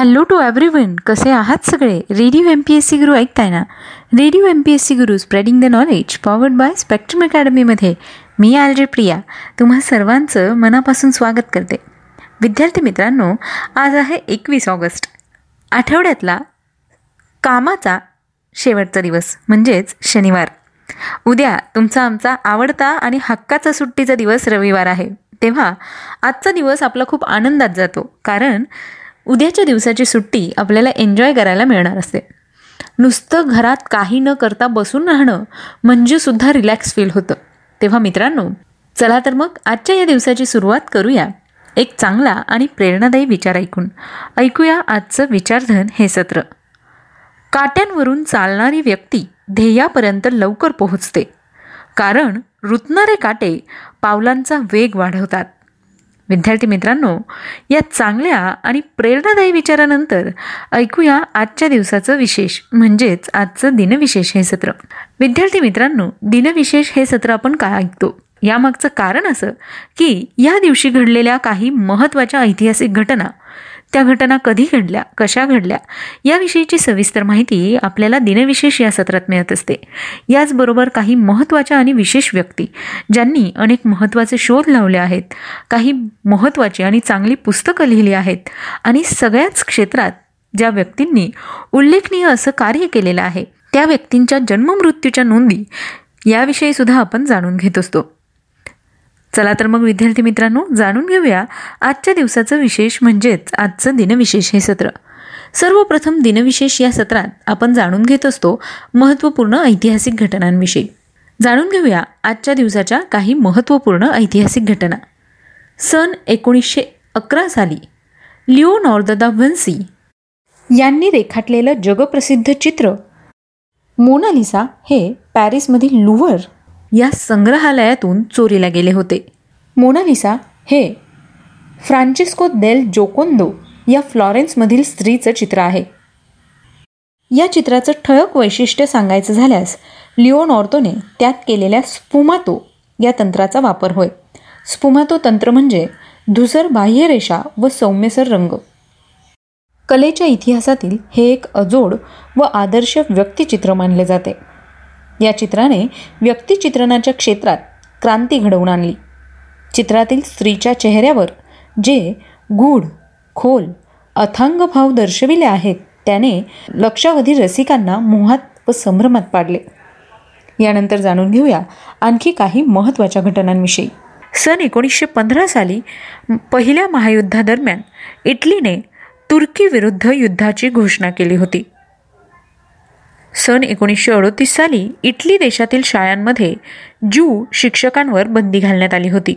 Hello to everyone कसे आहात सगळे? Radio M P S C गुरु ऐकताय ना? Radio M P S C Guru spreading the knowledge powered by spectrum अकॅडमीमध्ये मी RJ Priya. तुम्हा सर्वांचं मनापासून स्वागत करते. विद्यार्थी मित्रांनो आज आहे एकवीस ऑगस्ट. आठवड्यातला कामाचा शेवटचा दिवस म्हणजेच शनिवार. उद्या तुमचा आमचा आवडता आणि हक्काचा सुट्टीचा दिवस रविवार आहे. तेव्हा आजचा दिवस आपला खूप आनंदात जातो. कारण उद्याच्या दिवसाची सुट्टी आपल्याला एन्जॉय करायला मिळणार असते. नुसतं घरात काही न करता बसून राहणं म्हणजे सुद्धा रिलॅक्स फील होतं. तेव्हा मित्रांनो चला तर मग आजच्या या दिवसाची सुरुवात करूया. एक चांगला आणि प्रेरणादायी विचार ऐकून. ऐकूया आजचं विचारधन हे सत्र. काट्यांवरून चालणारी व्यक्ती ध्येयापर्यंत लवकर पोहोचते. कारण रुतणारे काटे पावलांचा वेग वाढवतात. विद्यार्थी मित्रांनो या चांगल्या आणि प्रेरणादायी विचारानंतर ऐकूया आजच्या दिवसाचं विशेष म्हणजेच आजचं दिनविशेष हे सत्र. विद्यार्थी मित्रांनो दिनविशेष हे सत्र आपण का ऐकतो? यामागचं कारण असं की या दिवशी घडलेल्या काही महत्त्वाच्या ऐतिहासिक घटना त्या घटना कधी घडल्या कशा घडल्या याविषयीची सविस्तर माहिती आपल्याला दिनविशेष या सत्रात मिळत असते. याचबरोबर काही महत्त्वाच्या आणि विशेष व्यक्ती ज्यांनी अनेक महत्त्वाचे शोध लावले आहेत काही महत्त्वाची आणि चांगली पुस्तकं लिहिली आहेत आणि सगळ्याच क्षेत्रात ज्या व्यक्तींनी उल्लेखनीय असं कार्य केलेलं आहे त्या व्यक्तींच्या जन्ममृत्यूच्या नोंदी याविषयी सुद्धा आपण जाणून घेत असतो. चला तर मग विद्यार्थी मित्रांनो जाणून घेऊया आजच्या दिवसाचं विशेष म्हणजेच आजचं दिनविशेष हे सत्र. सर्वप्रथम दिनविशेष या सत्रात आपण जाणून घेत असतो महत्त्वपूर्ण ऐतिहासिक घटनांविषयी. जाणून घेऊया आजच्या दिवसाच्या काही महत्त्वपूर्ण ऐतिहासिक घटना. सन एकोणीसशे अकरा साली लिओ दा व्हन्सी यांनी रेखाटलेलं जगप्रसिद्ध चित्र मोनालिसा हे पॅरिसमधील लुव्हर या संग्रहालयातून चोरीला गेले होते. मोनालिसा हे फ्रान्सिस्को देल जोकोंदो या फ्लॉरेन्समधील स्त्रीचं चित्र आहे. या चित्राचं ठळक वैशिष्ट्य सांगायचं झाल्यास लिओन ऑर्तोने त्यात केलेल्या स्पुमातो या तंत्राचा वापर होय. स्पुमातो तंत्र म्हणजे धुसर बाह्यरेषा व सौम्यसर रंग. कलेच्या इतिहासातील हे एक अजोड व आदर्श व्यक्तिचित्र मानले जाते. या चित्राने व्यक्तिचित्रणाच्या क्षेत्रात क्रांती घडवून आणली. चित्रातील स्त्रीच्या चेहऱ्यावर जे गूढ खोल अथांग भाव दर्शविले आहेत त्याने लक्षावधी रसिकांना मोहात व संभ्रमात पाडले. यानंतर जाणून घेऊया आणखी काही महत्त्वाच्या घटनांविषयी. सन एकोणीसशे पंधरा साली पहिल्या महायुद्धादरम्यान इटलीने तुर्कीविरुद्ध युद्धाची घोषणा केली होती. सन एकोणीसशे अडोतीस साली इटली देशातील शाळांमध्ये जू शिक्षकांवर बंदी घालण्यात आली होती.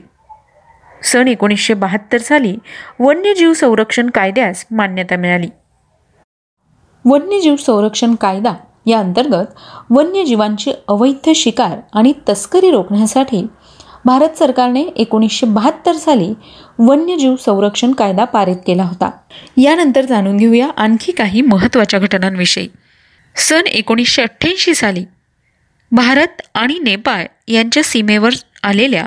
सन एकोणीसशे बहात्तर साली वन्यजीव संरक्षण कायद्यास मान्यता मिळाली. वन्यजीव संरक्षण कायदा या अंतर्गत वन्यजीवांची अवैध शिकार आणि तस्करी रोखण्यासाठी भारत सरकारने एकोणीसशे बहात्तर साली वन्यजीव संरक्षण कायदा पारित केला होता. यानंतर जाणून घेऊया आणखी काही महत्त्वाच्या घटनांविषयी. सन एकोणीसशे अठ्ठ्याऐंशी साली भारत आणि नेपाळ यांच्या सीमेवर आलेल्या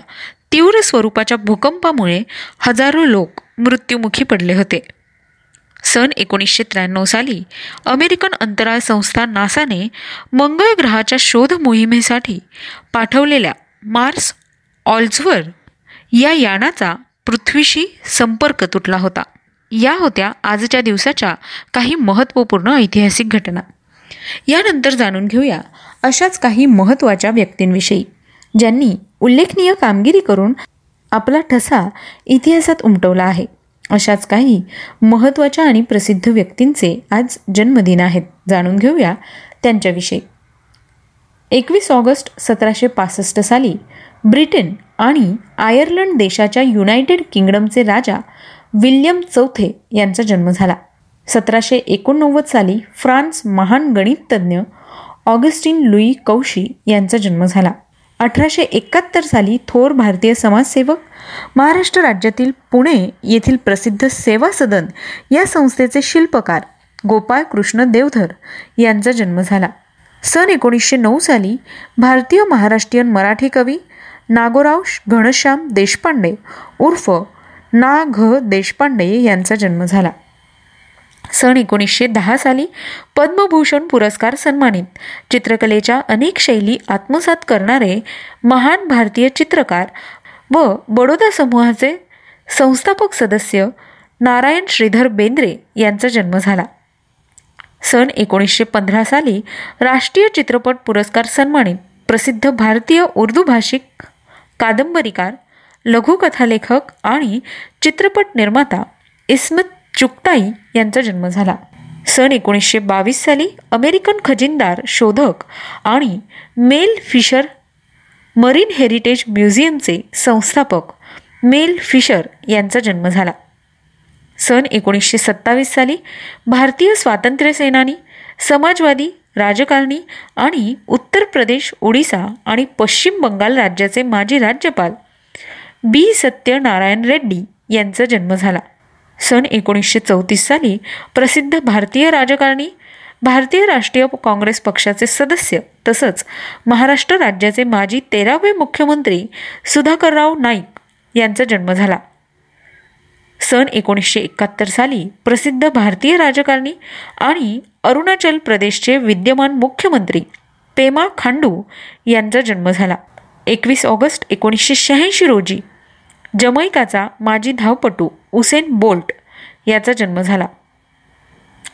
तीव्र स्वरूपाच्या भूकंपामुळे हजारो लोक मृत्युमुखी पडले होते. सन एकोणीसशे त्र्याण्णव साली अमेरिकन अंतराळ संस्था नासाने मंगळ ग्रहाच्या शोध मोहिमेसाठी पाठवलेल्या मार्स ऑल्झवर या यानाचा पृथ्वीशी संपर्क तुटला होता. या होत्या आजच्या दिवसाच्या काही महत्त्वपूर्ण ऐतिहासिक घटना. यानंतर जाणून घेऊया अशाच काही महत्त्वाच्या व्यक्तींविषयी ज्यांनी उल्लेखनीय कामगिरी करून आपला ठसा इतिहासात उमटवला आहे. अशाच काही महत्त्वाच्या आणि प्रसिद्ध व्यक्तींचे आज जन्मदिन आहेत. जाणून घेऊया त्यांच्याविषयी. एकवीस ऑगस्ट सतराशे पासष्ट साली ब्रिटन आणि आयर्लंड देशाच्या युनायटेड किंगडमचे राजा विल्यम चौथे यांचा जन्म झाला. सतराशे एकोणनव्वद साली फ्रान्स महान गणिततज्ञ ऑगस्टिन लुई कौशी यांचा जन्म झाला. अठराशे एकाहत्तर साली थोर भारतीय समाजसेवक महाराष्ट्र राज्यातील पुणे येथील प्रसिद्ध सेवा सदन या संस्थेचे शिल्पकार गोपाळ कृष्ण देवधर यांचा जन्म झाला. सन एकोणीसशे नऊ साली भारतीय महाराष्ट्रीयन मराठी कवी नागोराव घनश्याम देशपांडे उर्फ ना घ देशपांडे यांचा जन्म झाला. सन एकोणीसशे दहा साली पद्मभूषण पुरस्कार सन्मानित. चित्रकलेच्या अनेक शैली आत्मसात करणारे महान भारतीय चित्रकार व बडोदा समूहाचे संस्थापक सदस्य नारायण श्रीधर बेंद्रे यांचा जन्म झाला. सन एकोणीसशे पंधरा साली राष्ट्रीय चित्रपट पुरस्कार सन्मानित प्रसिद्ध भारतीय उर्दू भाषिक कादंबरीकार लघुकथालेखक आणि चित्रपट निर्माता इस्मत चुकताई यांचा जन्म झाला. सन एकोणीसशे बावीस साली अमेरिकन खजिनदार शोधक आणि मेल फिशर मरीन हेरिटेज म्युझियमचे संस्थापक मेल फिशर यांचा जन्म झाला. सन एकोणीसशे सत्तावीस साली भारतीय स्वातंत्र्य सेनानी समाजवादी राजकारणी आणि उत्तर प्रदेश ओडिसा आणि पश्चिम बंगाल राज्याचे माजी राज्यपाल बी. सत्यनारायण रेड्डी यांचा जन्म झाला. सन एकोणीसशे चौतीस साली प्रसिद्ध भारतीय राजकारणी भारतीय राष्ट्रीय काँग्रेस पक्षाचे सदस्य तसंच महाराष्ट्र राज्याचे माजी तेरावे मुख्यमंत्री सुधाकरराव नाईक यांचा जन्म झाला. सन एकोणीसशे एकाहत्तर साली प्रसिद्ध भारतीय राजकारणी आणि अरुणाचल प्रदेशचे विद्यमान मुख्यमंत्री पेमा खांडू यांचा जन्म झाला. एकवीस ऑगस्ट एकोणीसशे शहाऐंशी रोजी जमैकाचा माजी धावपटू उसेन बोल्ट याचा जन्म झाला.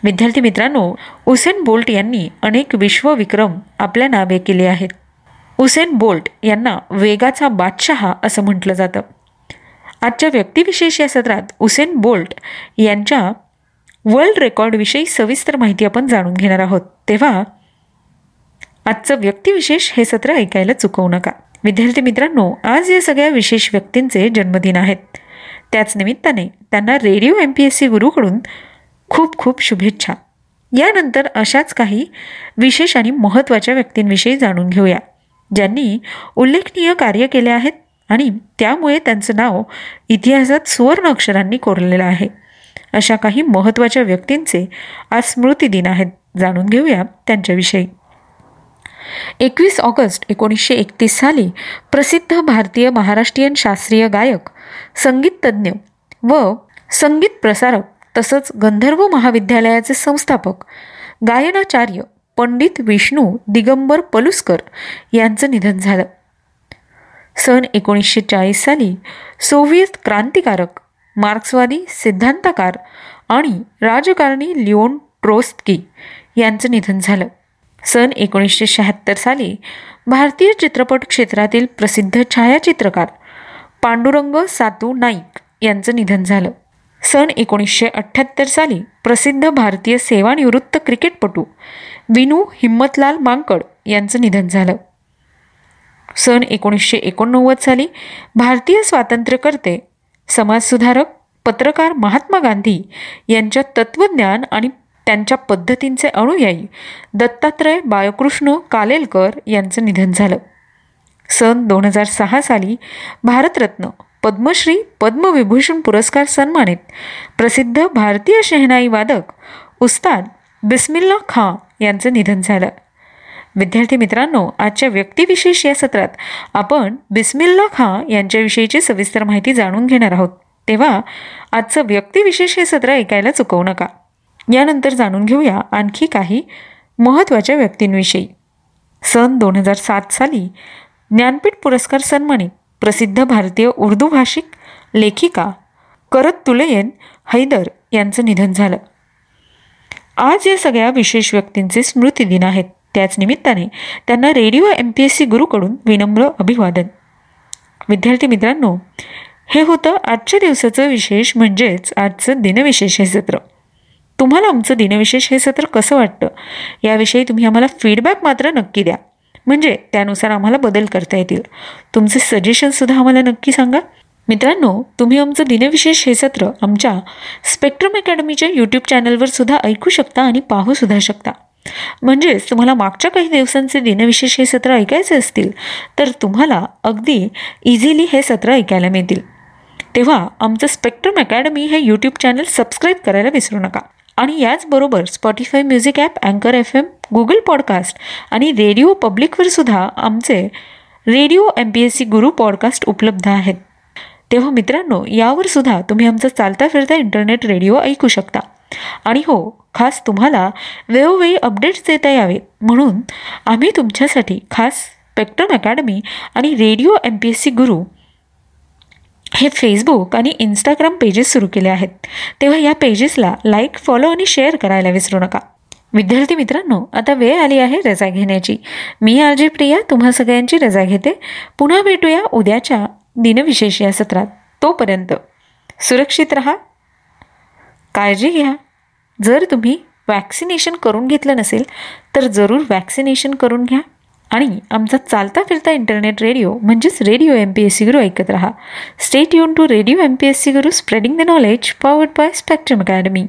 विद्यार्थी मित्रांनो उसेन बोल्ट यांनी अनेक विश्वविक्रम आपल्या नावे केले आहेत. उसेन बोल्ट यांना वेगाचा बादशहा असं म्हटलं जातं. आजच्या व्यक्तिविशेष या सत्रात उसेन बोल्ट यांच्या वर्ल्ड रेकॉर्डविषयी सविस्तर माहिती आपण जाणून घेणार आहोत. तेव्हा आजचं व्यक्तिविशेष हे सत्र ऐकायला चुकवू नका. विद्यार्थी मित्रांनो आज या सगळ्या विशेष व्यक्तींचे जन्मदिन आहेत. त्याच निमित्ताने त्यांना Radio M P S C गुरुकडून खूप खूप शुभेच्छा. यानंतर अशाच काही विशेष आणि महत्त्वाच्या व्यक्तींविषयी जाणून घेऊया ज्यांनी उल्लेखनीय कार्य केले आहेत आणि त्यामुळे त्यांचं नाव इतिहासात सुवर्ण अक्षरांनी कोरलेलं आहे. अशा काही महत्त्वाच्या व्यक्तींचे आज स्मृती दिन आहेत जाणून घेऊया त्यांच्याविषयी. एकवीस ऑगस्ट एकोणीसशे एकतीस साली प्रसिद्ध भारतीय महाराष्ट्रीयन शास्त्रीय गायक संगीततज्ज्ञ व संगीत प्रसारक तसंच गंधर्व महाविद्यालयाचे संस्थापक गायनाचार्य पंडित विष्णू दिगंबर पलुस्कर यांचं निधन झालं. सन एकोणीसशे चाळीस साली सोव्हिएत क्रांतिकारक मार्क्सवादी सिद्धांतकार आणि राजकारणी लिओन ट्रोस्की यांचं निधन झालं. सन एकोणीसशे शहात्तर साली भारतीय चित्रपट क्षेत्रातील प्रसिद्ध छायाचित्रकार पांडुरंग सातू नाईक यांचं निधन झालं. सन एकोणीसशे अठ्ठ्याहत्तर साली प्रसिद्ध भारतीय सेवानिवृत्त क्रिकेटपटू विनू हिम्मतलाल मांकड यांचं निधन झालं. सन एकोणीसशे एकोणनव्वद साली भारतीय स्वातंत्र्यकर्ते समाजसुधारक पत्रकार महात्मा गांधी यांच्या तत्त्वज्ञान आणि त्यांच्या पद्धतींचे अनुयायी दत्तात्रय बाळकृष्ण कालेलकर यांचं निधन झालं. सन दोन हजार सहा साली भारतरत्न पद्मश्री पद्मविभूषण पुरस्कार सन्मानित प्रसिद्ध भारतीय शहनाई वादक उस्ताद बिस्मिल्ला खां यांचं निधन झालं. विद्यार्थी मित्रांनो आजच्या व्यक्तिविशेष या सत्रात आपण बिस्मिल्ला खां यांच्याविषयीची सविस्तर माहिती जाणून घेणार आहोत. तेव्हा आजचं व्यक्तिविशेष हे सत्र ऐकायला चुकवू नका. यानंतर जाणून घेऊया आणखी काही महत्त्वाच्या व्यक्तींविषयी. सन दोन हजार सात साली ज्ञानपीठ पुरस्कार सन्मानित प्रसिद्ध भारतीय उर्दू भाषिक लेखिका करत तुलयन हैदर यांचं निधन झालं. आज या सगळ्या विशेष व्यक्तींचे स्मृतिदिन आहेत. त्याच निमित्ताने त्यांना Radio M P S C गुरुकडून विनम्र अभिवादन. विद्यार्थी मित्रांनो हे होतं आजच्या दिवसाचं विशेष म्हणजेच आजचं दिनविशेष हे सत्र. तुम्हाला आमचं दिनविशेष हे सत्र कसं वाटतं? याविषयी तुम्ही आम्हाला फीडबॅक मात्र नक्की द्या. म्हणजे त्यानुसार आम्हाला बदल करता येतील. तुमचे सजेशनसुद्धा आम्हाला नक्की सांगा. मित्रांनो तुम्ही आमचं दिनविशेष हे सत्र आमच्या स्पेक्ट्रम अकॅडमीच्या यूट्यूब चॅनलवर सुद्धा ऐकू शकता आणि पाहू सुद्धा शकता. म्हणजेच तुम्हाला मागच्या काही दिवसांचे दिनविशेष हे सत्र ऐकायचे असतील तर तुम्हाला अगदी इझिली हे सत्र ऐकायला मिळतील. तेव्हा आमचं स्पेक्ट्रम अकॅडमी हे यूट्यूब चॅनल सबस्क्राईब करायला विसरू नका. आणि याचबरोबर स्पॉटीफाय म्युझिक ॲप अँकर एफ एम गुगल पॉडकास्ट आणि रेडिओ पब्लिकवर सुद्धा आमचे Radio M P S C Guru podcast उपलब्ध आहेत. तेव्हा मित्रांनो यावर सुद्धा तुम्ही आमचा चालता फिरता इंटरनेट रेडिओ ऐकू शकता. आणि हो खास तुम्हाला वेळोवेळी अपडेट्स देता यावेत म्हणून आम्ही तुमच्यासाठी खास स्पेक्ट्रम अकॅडमी आणि Radio M P S C Guru हे फेसबुक आणि इंस्टाग्राम पेजेस सुरू केले आहेत. तेव्हा या पेजेसला लाईक फॉलो आणि शेअर करायला विसरू नका. विद्यार्थी मित्रांनो आता वेळ आली आहे रजा घेण्याची. मी आर प्रिया तुम्हा सगळ्यांची रजा घेते. पुन्हा भेटूया उद्याच्या दिनविशेष या सत्रात. तोपर्यंत सुरक्षित रहा काळजी घ्या. जर तुम्ही वॅक्सिनेशन करून घेतलं नसेल तर जरूर वॅक्सिनेशन करून घ्या. आणि आमचा चालता फिरता इंटरनेट रेडिओ म्हणजेच Radio M P S C Guru ऐकत राहा. Stay युन to Radio M P S C Guru spreading the knowledge powered by Spectrum Academy